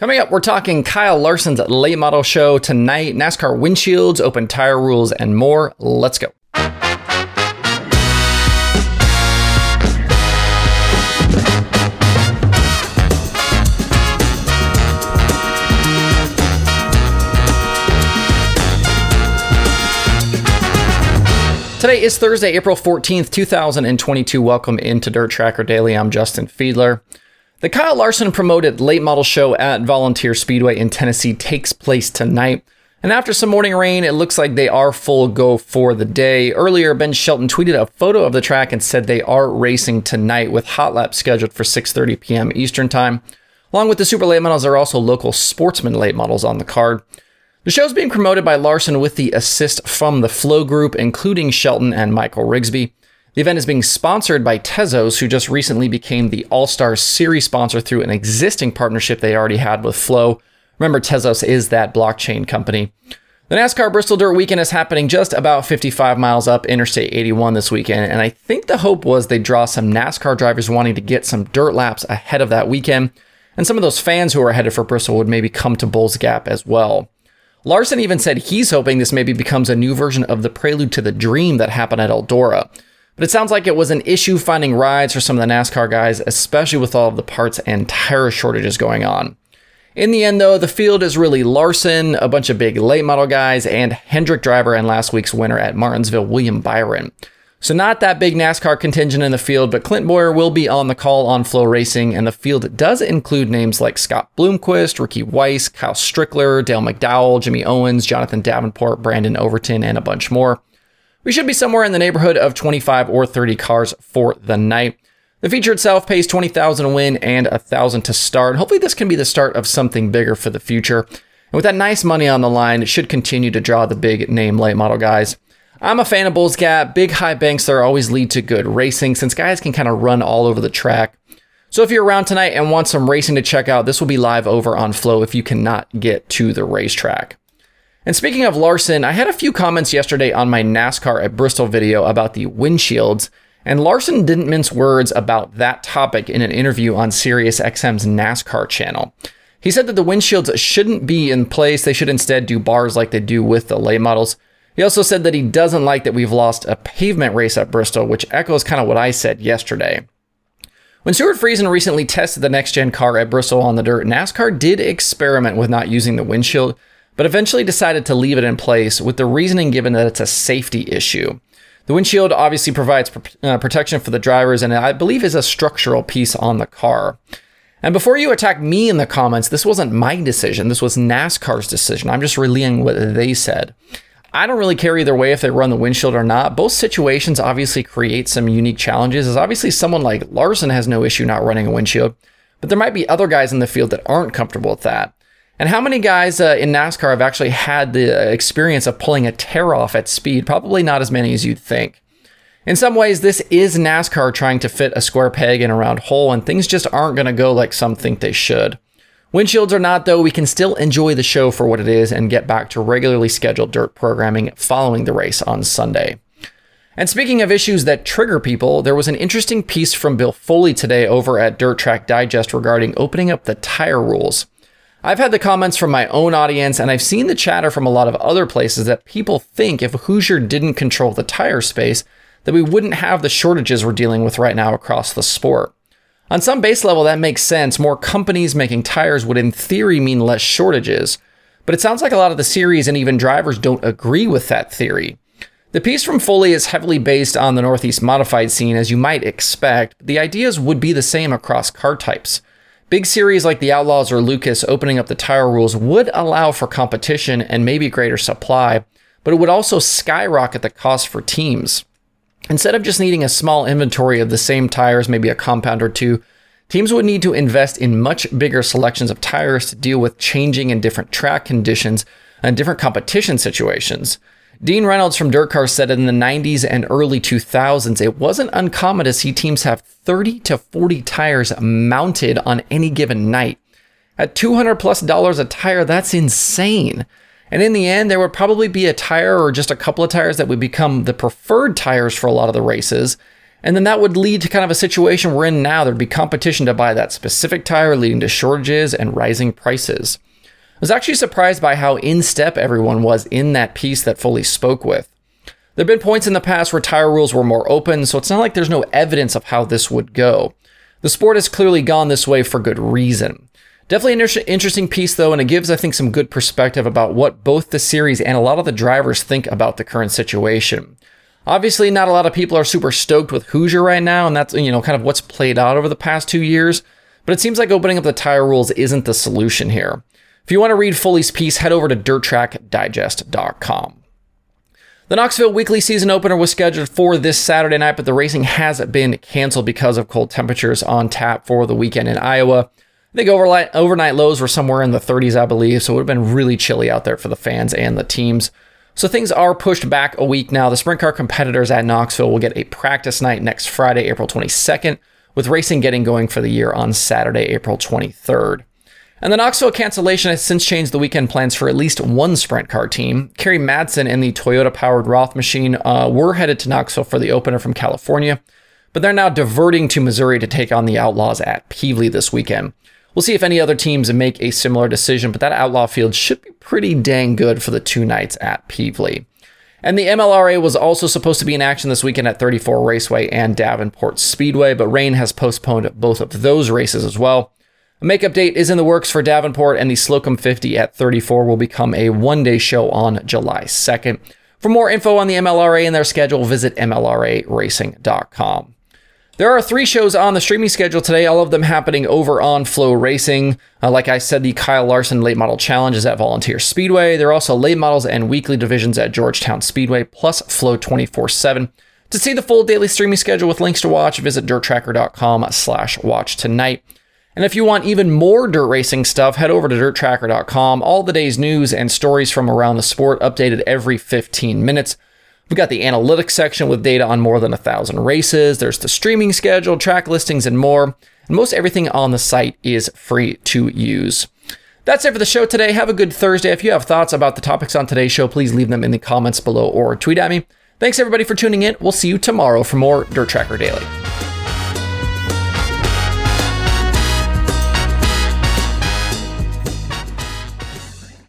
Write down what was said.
Coming up, we're talking Kyle Larson's late model show tonight, NASCAR windshields, open tire rules, and more. Let's go. Today is Thursday, April 14th, 2022. Welcome into Dirt Tracker Daily. I'm Justin Fiedler. The Kyle Larson promoted late model show at Volunteer Speedway in Tennessee takes place tonight. And after some morning rain, it looks like they are full go for the day. Earlier, Ben Shelton tweeted a photo of the track and said they are racing tonight with hot laps scheduled for 6:30 p.m. Eastern Time. Along with the super late models, there are also local sportsman late models on the card. The show is being promoted by Larson with the assist from the Flo Group, including Shelton and Michael Rigsby. The event is being sponsored by Tezos, who just recently became the All Star Series sponsor through an existing partnership they already had with Flo. Remember, Tezos is that blockchain company. The NASCAR Bristol Dirt Weekend is happening just about 55 miles up Interstate 81 this weekend, and I think the hope was they'd draw some NASCAR drivers wanting to get some dirt laps ahead of that weekend, and some of those fans who are headed for Bristol would maybe come to Bulls Gap as well. Larson even said he's hoping this maybe becomes a new version of the prelude to the dream that happened at Eldora. But it sounds like it was an issue finding rides for some of the NASCAR guys, especially with all of the parts and tire shortages going on. In the end, though, the field is really Larson, a bunch of big late model guys, and Hendrick driver and last week's winner at Martinsville, William Byron. So, not that big NASCAR contingent in the field, but Clint Bowyer will be on the call on Flo Racing, and the field does include names like Scott Bloomquist, Ricky Weiss, Kyle Strickler, Dale McDowell, Jimmy Owens, Jonathan Davenport, Brandon Overton, and a bunch more. We should be somewhere in the neighborhood of 25 or 30 cars for the night. The feature itself pays 20,000 to win and 1,000 to start. Hopefully this can be the start of something bigger for the future. And with that nice money on the line, it should continue to draw the big name late model guys. I'm a fan of Bulls Gap. Big high banks there always lead to good racing since guys can kind of run all over the track. So if you're around tonight and want some racing to check out, this will be live over on Flo if you cannot get to the racetrack. And speaking of Larson, I had a few comments yesterday on my NASCAR at Bristol video about the windshields, and Larson didn't mince words about that topic in an interview on SiriusXM's NASCAR channel. He said that the windshields shouldn't be in place, they should instead do bars like they do with the late models. He also said that he doesn't like that we've lost a pavement race at Bristol, which echoes kind of what I said yesterday. When Stewart Friesen recently tested the next gen car at Bristol on the dirt, NASCAR did experiment with not using the windshield but eventually decided to leave it in place with the reasoning given that it's a safety issue. The windshield obviously provides uh, protection for the drivers and I believe is a structural piece on the car. And before you attack me in the comments, this wasn't my decision. This was NASCAR's decision. I'm just relaying what they said. I don't really care either way if they run the windshield or not. Both situations obviously create some unique challenges, as obviously someone like Larson has no issue not running a windshield, but there might be other guys in the field that aren't comfortable with that. And how many guys uh, in NASCAR have actually had the experience of pulling a tear off at speed? Probably not as many as you'd think. In some ways, this is NASCAR trying to fit a square peg in a round hole, and things just aren't going to go like some think they should. Windshields or not, though, we can still enjoy the show for what it is and get back to regularly scheduled dirt programming following the race on Sunday. And speaking of issues that trigger people, there was an interesting piece from Bill Foley today over at Dirt Track Digest regarding opening up the tire rules. I've had the comments from my own audience, and I've seen the chatter from a lot of other places that people think if Hoosier didn't control the tire space, that we wouldn't have the shortages we're dealing with right now across the sport. On some base level, that makes sense. More companies making tires would, in theory, mean less shortages. But it sounds like a lot of the series and even drivers don't agree with that theory. The piece from Foley is heavily based on the Northeast modified scene, as you might expect. The ideas would be the same across car types. Big series like the Outlaws or Lucas opening up the tire rules would allow for competition and maybe greater supply, but it would also skyrocket the cost for teams. Instead of just needing a small inventory of the same tires, maybe a compound or two, teams would need to invest in much bigger selections of tires to deal with changing and different track conditions and different competition situations. Dean Reynolds from Dirt Car said in the 90s and early 2000s, it wasn't uncommon to see teams have 30 to 40 tires mounted on any given night. At 200 plus dollars a tire, that's insane. And in the end, there would probably be a tire or just a couple of tires that would become the preferred tires for a lot of the races. And then that would lead to kind of a situation we're in now. There'd be competition to buy that specific tire, leading to shortages and rising prices. I was actually surprised by how in step everyone was in that piece that Foley spoke with. There have been points in the past where tire rules were more open, so it's not like there's no evidence of how this would go. The sport has clearly gone this way for good reason. Definitely an interesting piece, though, and it gives, I think, some good perspective about what both the series and a lot of the drivers think about the current situation. Obviously, not a lot of people are super stoked with Hoosier right now, and that's, you know, kind of what's played out over the past two years. But it seems like opening up the tire rules isn't the solution here. If you want to read Foley's piece, head over to dirttrackdigest.com. The Knoxville weekly season opener was scheduled for this Saturday night, but the racing has been canceled because of cold temperatures on tap for the weekend in Iowa. I think overnight, lows were somewhere in the 30s, I believe, so it would have been really chilly out there for the fans and the teams. So things are pushed back a week now. The sprint car competitors at Knoxville will get a practice night next Friday, April 22nd, with racing getting going for the year on Saturday, April 23rd. And the Knoxville cancellation has since changed the weekend plans for at least one sprint car team. Kerry Madsen and the Toyota powered Roth machine uh, were headed to Knoxville for the opener from California, but they're now diverting to Missouri to take on the Outlaws at Pevely this weekend. We'll see if any other teams make a similar decision, but that outlaw field should be pretty dang good for the two nights at Pevely. And the MLRA was also supposed to be in action this weekend at 34 Raceway and Davenport Speedway, but rain has postponed both of those races as well. A makeup date is in the works for Davenport, and the Slocum 50 at 34 will become a one day show on July 2nd. For more info on the MLRA and their schedule, visit MLRARacing.com. There are three shows on the streaming schedule today, all of them happening over on FloRacing. Uh, like I said, the Kyle Larson Late Model Challenge is at Volunteer Speedway. There are also late models and weekly divisions at Georgetown Speedway, plus Flo 24 7. To see the full daily streaming schedule with links to watch, visit dirttracker.com slash watch tonight. And if you want even more dirt racing stuff, head over to dirttracker.com. All the day's news and stories from around the sport updated every 15 minutes. We've got the analytics section with data on more than a thousand races. There's the streaming schedule, track listings, and more. And most everything on the site is free to use. That's it for the show today. Have a good Thursday. If you have thoughts about the topics on today's show, please leave them in the comments below or tweet at me. Thanks everybody for tuning in. We'll see you tomorrow for more Dirt Tracker Daily.